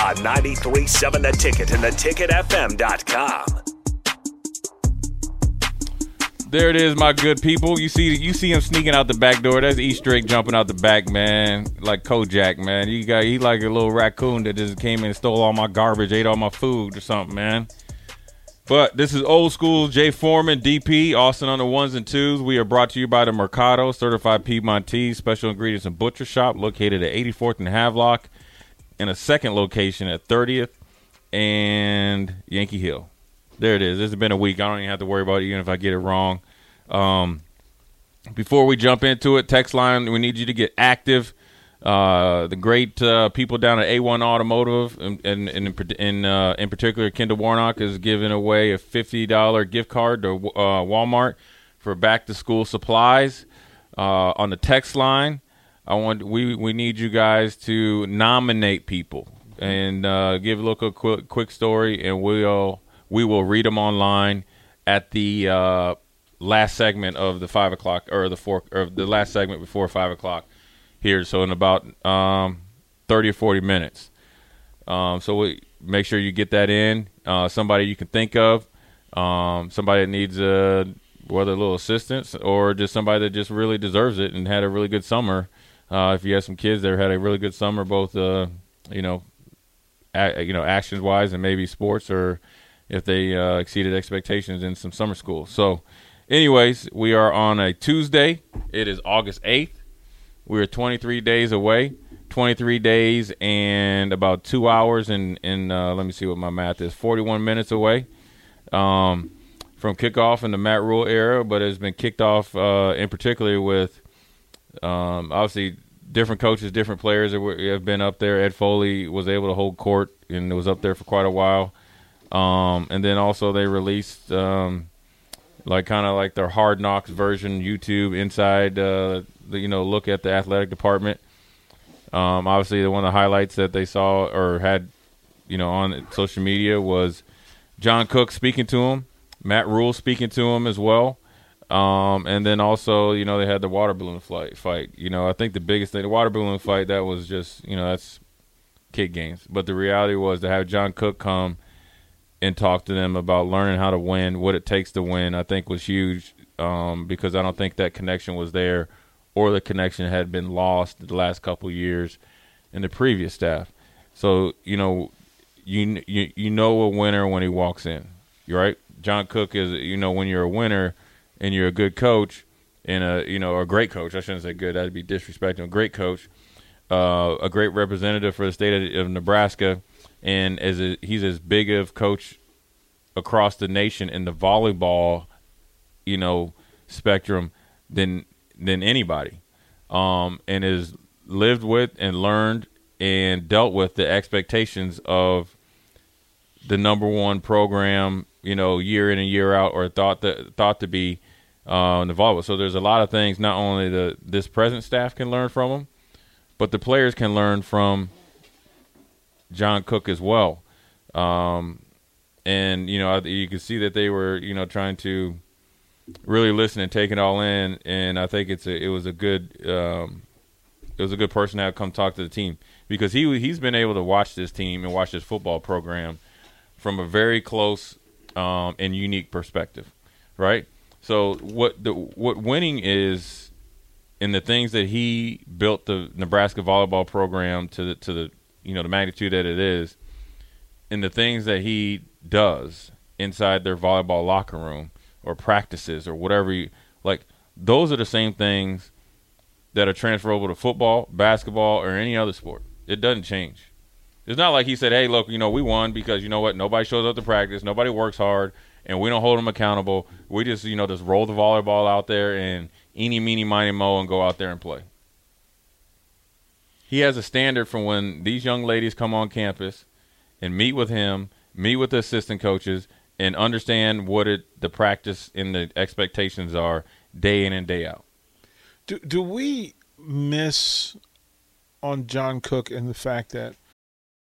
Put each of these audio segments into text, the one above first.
On 93.7 The Ticket and theticketfm.com. There it is, my good people. You see, you see him sneaking out the back door. That's East Drake jumping out the back, man, like Kojak, man. You got he like a little raccoon that just came in and stole all my garbage, ate all my food or something, man. But this is old school Jay Foreman, DP, Austin on the ones and twos. We are brought to you by the Mercado, certified Piedmontese, special ingredients and butcher shop, located at 84th and Havelock, and a second location at 30th and Yankee Hill. There it is. It's been a week. I don't even have to worry about it, even if I get it wrong. Um, before we jump into it, text line, we need you to get active. Uh, the great uh, people down at A1 Automotive, and, and, and in, in, uh, in particular, Kendall Warnock is giving away a $50 gift card to uh, Walmart for back to school supplies. Uh, on the text line, I want we we need you guys to nominate people and uh, give a a quick, quick story, and we'll we will read them online at the uh, last segment of the five o'clock or the four or the last segment before five o'clock here. So in about um, thirty or forty minutes. Um, so we make sure you get that in. Uh, somebody you can think of, um, somebody that needs a whether a little assistance or just somebody that just really deserves it and had a really good summer. Uh, if you have some kids that had a really good summer, both uh, you know, a, you know, actions wise and maybe sports or if they uh, exceeded expectations in some summer school. So, anyways, we are on a Tuesday. It is August 8th. We are 23 days away. 23 days and about two hours and, and uh, let me see what my math is 41 minutes away um, from kickoff in the Matt Rhule era, but it's been kicked off uh, in particular with um, obviously different coaches, different players have been up there. Ed Foley was able to hold court and was up there for quite a while. Um, and then also they released um, like kind of like their Hard Knocks version YouTube inside uh, the you know look at the athletic department. Um, obviously, the one of the highlights that they saw or had you know on social media was John Cook speaking to him, Matt Rhule speaking to him as well. Um, and then also, you know, they had the water balloon flight fight. You know, I think the biggest thing, the water balloon fight, that was just, you know, that's kid games. But the reality was to have John Cook come and talk to them about learning how to win, what it takes to win, I think was huge um, because I don't think that connection was there or the connection had been lost the last couple years in the previous staff. So, you know, you, you you know a winner when he walks in, right? John Cook is, you know, when you're a winner and you're a good coach and a, you know, a great coach, I shouldn't say good, that'd be disrespecting, a great coach, uh, a great representative for the state of, of Nebraska – and as a, he's as big of coach across the nation in the volleyball, you know, spectrum than than anybody, um, and has lived with and learned and dealt with the expectations of the number one program, you know, year in and year out, or thought that thought to be uh. So there's a lot of things not only the this present staff can learn from them, but the players can learn from John Cook as well. Um, and you know you could see that they were you know trying to really listen and take it all in. And I think it's a it was a good um, it was a good person to come talk to the team because he he's been able to watch this team and watch this football program from a very close um, and unique perspective, right? So what the what winning is in the things that he built the Nebraska volleyball program to the to the you know the magnitude that it is, in the things that he does inside their volleyball locker room or practices or whatever you like those are the same things that are transferable to football, basketball, or any other sport. It doesn't change. It's not like he said, "Hey, look, you know, we won because you know what? Nobody shows up to practice, nobody works hard, and we don't hold them accountable. We just, you know, just roll the volleyball out there and eeny, meeny, miny, mo, and go out there and play." He has a standard for when these young ladies come on campus and meet with him, meet with the assistant coaches, and understand what it the practice and the expectations are day in and day out. Do do we miss on John Cook and the fact that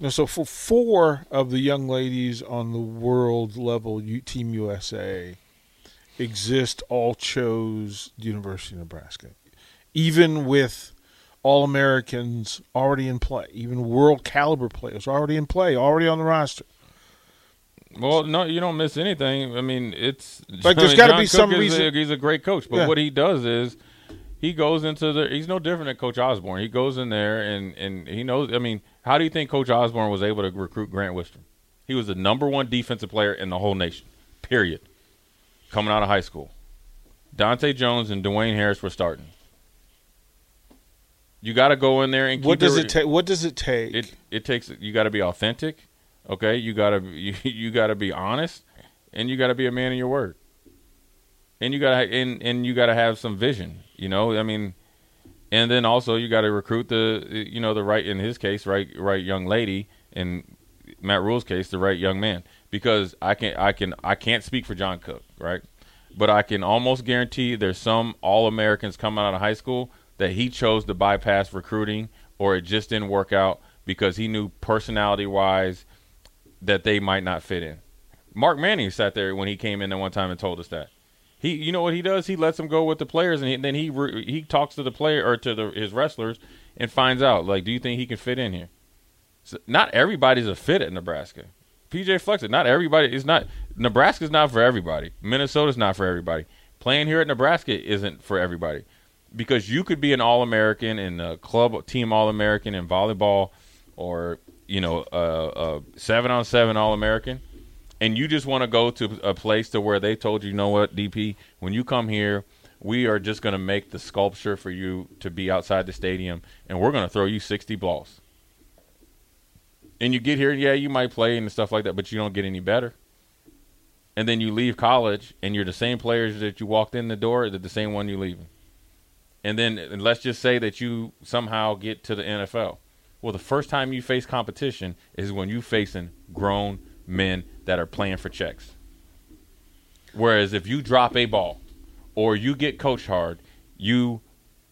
Now, so for four of the young ladies on the world level, Team USA exist, all chose the University of Nebraska, even with all Americans already in play, even world caliber players already in play, already on the roster. Well, no, you don't miss anything. I mean, it's Like, I there's mean, gotta be some Cook is reason- A, he's a great coach, but Yeah. what he does is he goes into the. He's no different than Coach Osborne. He goes in there and and he knows. I mean, how do you think Coach Osborne was able to recruit Grant Wistrom? He was the number one defensive player in the whole nation. Period. Coming out of high school, Donta Jones and Dwayne Harris were starting. You got to go in there and keep What does it, it take? What does it take? it it takes you got to be authentic okay you got to you, you got to be honest and you got to be a man of your word and you got to and and you got to have some vision you know i mean and then also you got to recruit the you know the right in his case right right young lady in Matt Rhule's case the right young man because I can I can I can't speak for John Cook right but I can almost guarantee there's some all Americans coming out of high school that he chose to bypass recruiting or it just didn't work out because he knew personality wise that they might not fit in. Mark Manning sat there when he came in there one time and told us that. He, you know what he does? He lets them go with the players, and he, then he re, he talks to the player or to the, his wrestlers and finds out like, do you think he can fit in here? So not everybody's a fit at Nebraska. PJ Fleck's, not everybody is not. Nebraska's not for everybody. Minnesota's not for everybody. Playing here at Nebraska isn't for everybody because you could be an All American and a club team All American in volleyball, or you know, a, a seven on seven All American, and you just want to go to a place to where they told you, you know what, DP, when you come here, we are just going to make the sculpture for you to be outside the stadium, and we're going to throw you sixty balls. And you get here, yeah, you might play and stuff like that, but you don't get any better. And then you leave college, and you're the same players that you walked in the door, that the same one you leaving. And then and let's just say that you somehow get to the NFL. Well, the first time you face competition is when you facing grown men that are playing for checks. Whereas if you drop a ball or you get coached hard, you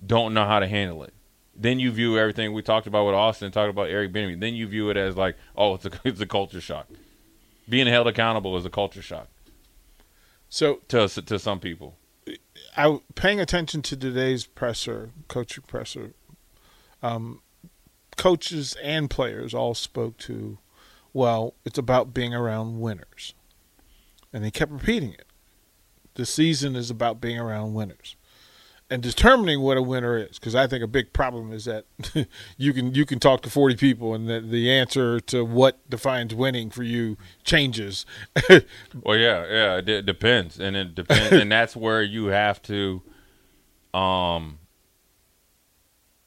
don't know how to handle it. Then you view everything we talked about with Austin, talked about Eric Bieniemy. Then you view it as like, oh, it's a it's a culture shock. Being held accountable is a culture shock. So to to some people, I paying attention to today's presser, coaching presser. Um, coaches and players all spoke to, well, it's about being around winners, and they kept repeating it. The season is about being around winners and determining what a winner is because I think a big problem is that you can you can talk to 40 people and the, the answer to what defines winning for you changes. well, yeah, yeah, it, it depends, and it depends, and that's where you have to, um.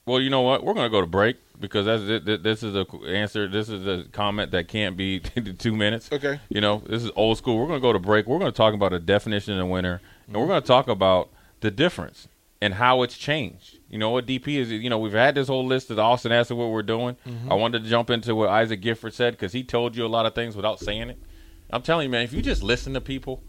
Well, you know what? We're gonna go to break because that's this is a answer. This is a comment that can't be two minutes. Okay. You know, this is old school. We're gonna go to break. We're gonna talk about a definition of winner, and we're gonna talk about the difference and how it's changed. You know what DP is. You know we've had this whole list of Austin asking what we're doing. Mm-hmm. I wanted to jump into what Isaac Gifford said because he told you a lot of things without saying it. I'm telling you, man, if you just listen to people,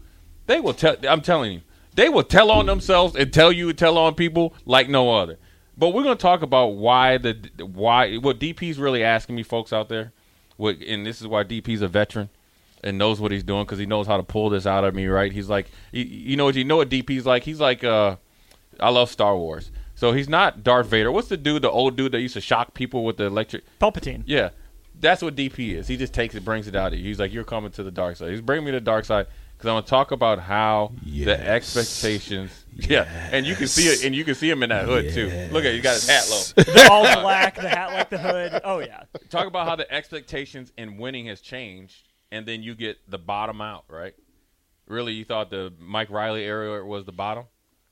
they will tell. I'm telling you, they will tell on themselves and tell you tell on people like no other. But we're going to talk about why the why what DP's really asking me, folks out there. What and this is why DP's a veteran and knows what he's doing because he knows how to pull this out of me. Right? He's like, he, you know what you know what DP's like. He's like, uh, I love Star Wars. So he's not Darth Vader. What's the dude, the old dude that used to shock people with the electric? Palpatine. Yeah, that's what DP is. He just takes it, brings it out. He's like, "You're coming to the dark side." He's bringing me to the dark side because I'm gonna talk about how yes. the expectations. Yes. Yeah, and you can see it, and you can see him in that hood yes. too. Look at, he got his hat low. the all black, the hat like the hood. Oh yeah. Talk about how the expectations in winning has changed, and then you get the bottom out. Right? Really, you thought the Mike Riley era was the bottom?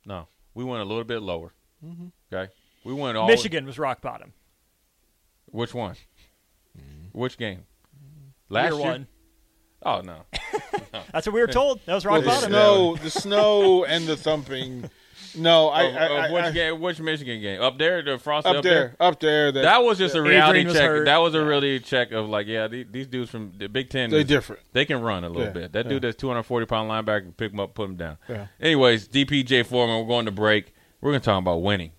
No. We went a little bit lower. Mm-hmm. Okay, we went all. Michigan was rock bottom. Which one? Mm-hmm. Which game? Last year, year? one. Oh no. No. That's what we were told. That was rock well, bottom. The snow, the snow, and the thumping no, I, I, I, which I, game? Which Michigan game? Up there, the Frost up, up there, there, up there. That, that was just a reality was check. That was a really check of like, yeah, these, these dudes from the Big Ten, they different. They can run a little Yeah, bit. That yeah. dude that's 240 pound linebacker, pick him up, put him down. Yeah. Anyways, DPJ Foreman, we're going to break. We're going to talk about winning.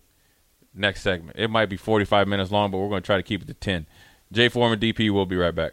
Next segment. It might be 45 minutes long, but we're going to try to keep it to 10. Jay Foreman, DP, we'll be right back.